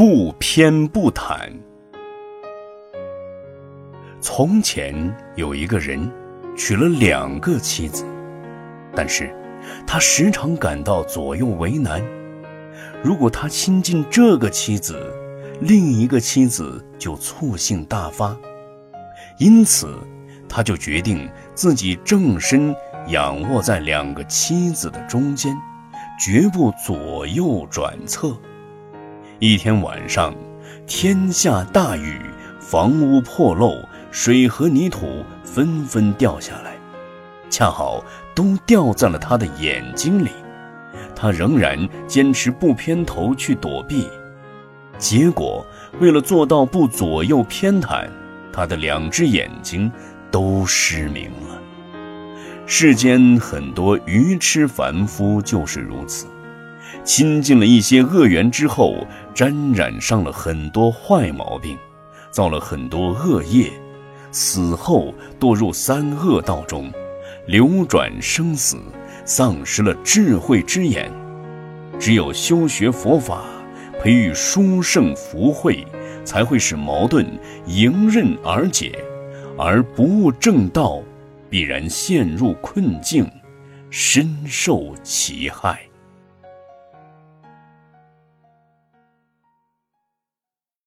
不偏不袒。从前有一个人，娶了两个妻子，但是他时常感到左右为难。如果他亲近这个妻子，另一个妻子就醋性大发，因此他就决定自己正身仰卧在两个妻子的中间，绝不左右转侧。一天晚上，天下大雨，房屋破漏，水和泥土纷纷掉下来，恰好都掉在了他的眼睛里。他仍然坚持不偏头去躲避，结果为了做到不左右偏袒，他的两只眼睛都失明了。世间很多愚痴凡夫就是如此。亲近了一些恶缘之后，沾染上了很多坏毛病，造了很多恶业，死后堕入三恶道中，流转生死，丧失了智慧之眼。只有修学佛法，培育殊胜福慧，才会使矛盾迎刃而解，而不悟正道，必然陷入困境，深受其害。